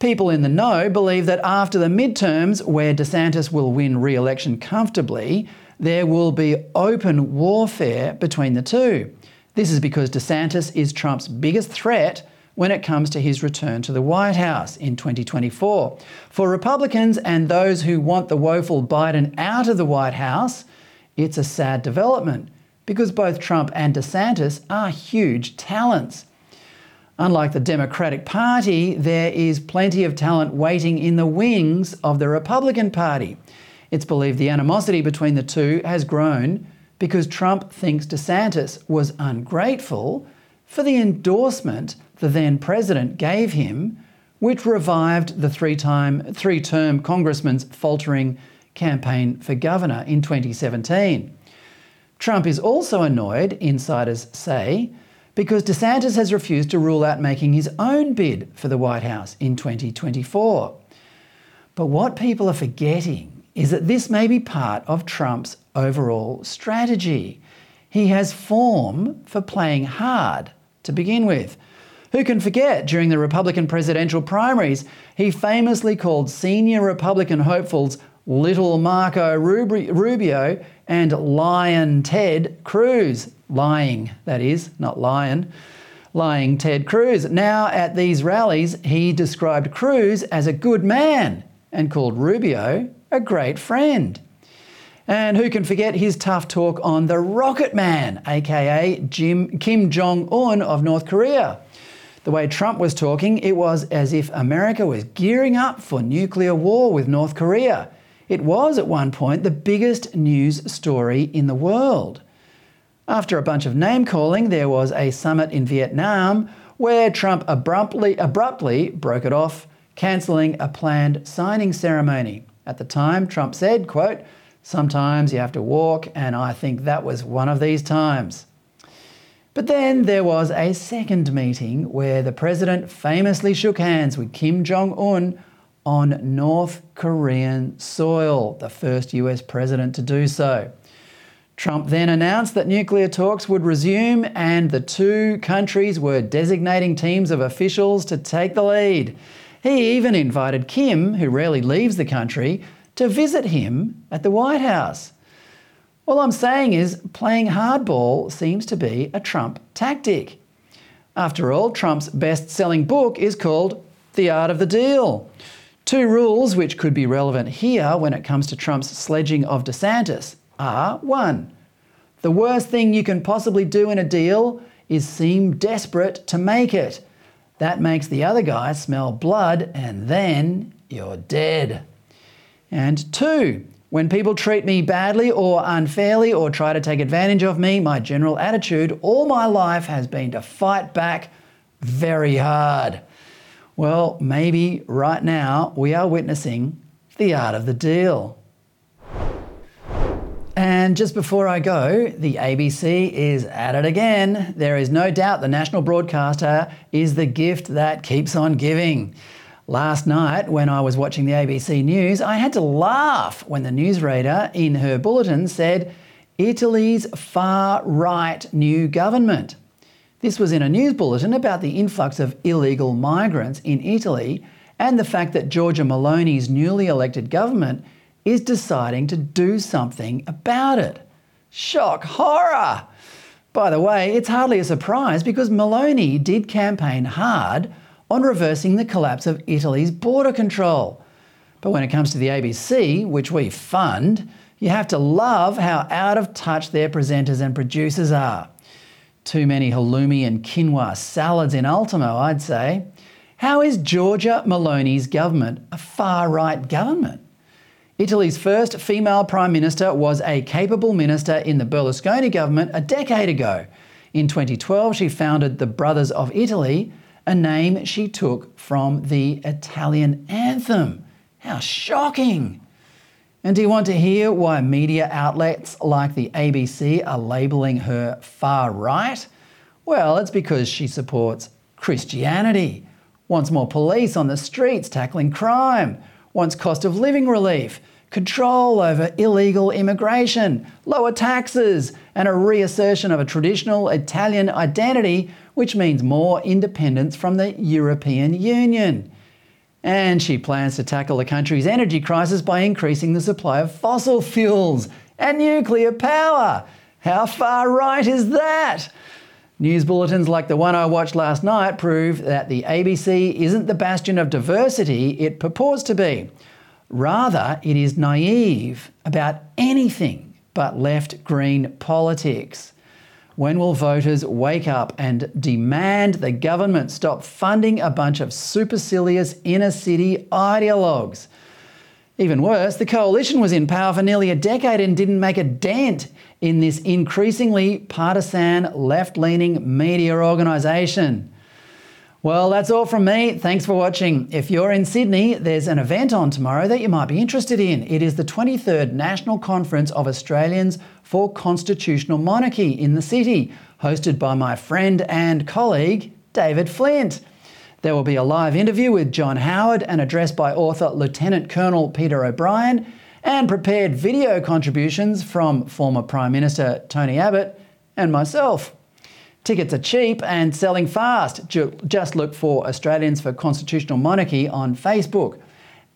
[SPEAKER 1] People in the know believe that after the midterms, where DeSantis will win re election comfortably, there will be open warfare between the two. This is because DeSantis is Trump's biggest threat when it comes to his return to the White House in 2024. For Republicans and those who want the woeful Biden out of the White House, it's a sad development because both Trump and DeSantis are huge talents. Unlike the Democratic Party, there is plenty of talent waiting in the wings of the Republican Party. It's believed the animosity between the two has grown because Trump thinks DeSantis was ungrateful for the endorsement the then president gave him, which revived the three-time, three-term congressman's faltering campaign for governor in 2017. Trump is also annoyed, insiders say, because DeSantis has refused to rule out making his own bid for the White House in 2024. But what people are forgetting is that this may be part of Trump's overall strategy. He has form for playing hard to begin with. Who can forget during the Republican presidential primaries, he famously called senior Republican hopefuls Little Marco Rubio and Lion Ted Cruz. Lying, that is, not lion. Lying Ted Cruz. Now, at these rallies, he described Cruz as a good man and called Rubio a great friend. And who can forget his tough talk on the Rocket Man, aka Jim, Kim Jong un of North Korea? The way Trump was talking, it was as if America was gearing up for nuclear war with North Korea. It was at one point the biggest news story in the world. After a bunch of name calling, there was a summit in Vietnam where Trump abruptly, abruptly broke it off, cancelling a planned signing ceremony. At the time, Trump said, quote, Sometimes you have to walk, and I think that was one of these times. But then there was a second meeting where the president famously shook hands with Kim Jong un on North Korean soil, the first US president to do so. Trump then announced that nuclear talks would resume, and the two countries were designating teams of officials to take the lead. He even invited Kim, who rarely leaves the country, to visit him at the White House. All I'm saying is playing hardball seems to be a Trump tactic. After all, Trump's best selling book is called The Art of the Deal. Two rules which could be relevant here when it comes to Trump's sledging of DeSantis are one, the worst thing you can possibly do in a deal is seem desperate to make it. That makes the other guy smell blood and then you're dead. And two, when people treat me badly or unfairly or try to take advantage of me, my general attitude all my life has been to fight back very hard. Well, maybe right now we are witnessing the art of the deal. And just before I go, the ABC is at it again. There is no doubt the national broadcaster is the gift that keeps on giving. Last night, when I was watching the ABC News, I had to laugh when the newsreader in her bulletin said, Italy's far right new government. This was in a news bulletin about the influx of illegal migrants in Italy and the fact that Giorgia Meloni's newly elected government is deciding to do something about it. Shock horror! By the way, it's hardly a surprise because Meloni did campaign hard on reversing the collapse of Italy's border control. But when it comes to the ABC, which we fund, you have to love how out of touch their presenters and producers are. Too many halloumi and quinoa salads in Ultimo, I'd say. How is Giorgia Meloni's government a far right government? Italy's first female prime minister was a capable minister in the Berlusconi government a decade ago. In 2012, she founded the Brothers of Italy, a name she took from the Italian anthem. How shocking! And do you want to hear why media outlets like the ABC are labelling her far right? Well, it's because she supports Christianity, wants more police on the streets tackling crime, wants cost of living relief, control over illegal immigration, lower taxes, and a reassertion of a traditional Italian identity, which means more independence from the European Union. And she plans to tackle the country's energy crisis by increasing the supply of fossil fuels and nuclear power. How far right is that? News bulletins like the one I watched last night prove that the ABC isn't the bastion of diversity it purports to be. Rather, it is naive about anything but left green politics. When will voters wake up and demand the government stop funding a bunch of supercilious inner city ideologues? Even worse, the coalition was in power for nearly a decade and didn't make a dent in this increasingly partisan left leaning media organisation. Well, that's all from me. Thanks for watching. If you're in Sydney, there's an event on tomorrow that you might be interested in. It is the 23rd National Conference of Australians for Constitutional Monarchy in the city, hosted by my friend and colleague, David Flint. There will be a live interview with John Howard, an address by author Lieutenant Colonel Peter O'Brien, and prepared video contributions from former Prime Minister Tony Abbott and myself. Tickets are cheap and selling fast. Just look for Australians for Constitutional Monarchy on Facebook.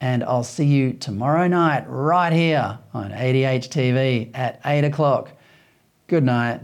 [SPEAKER 1] And I'll see you tomorrow night right here on ADH TV at 8 o'clock. Good night.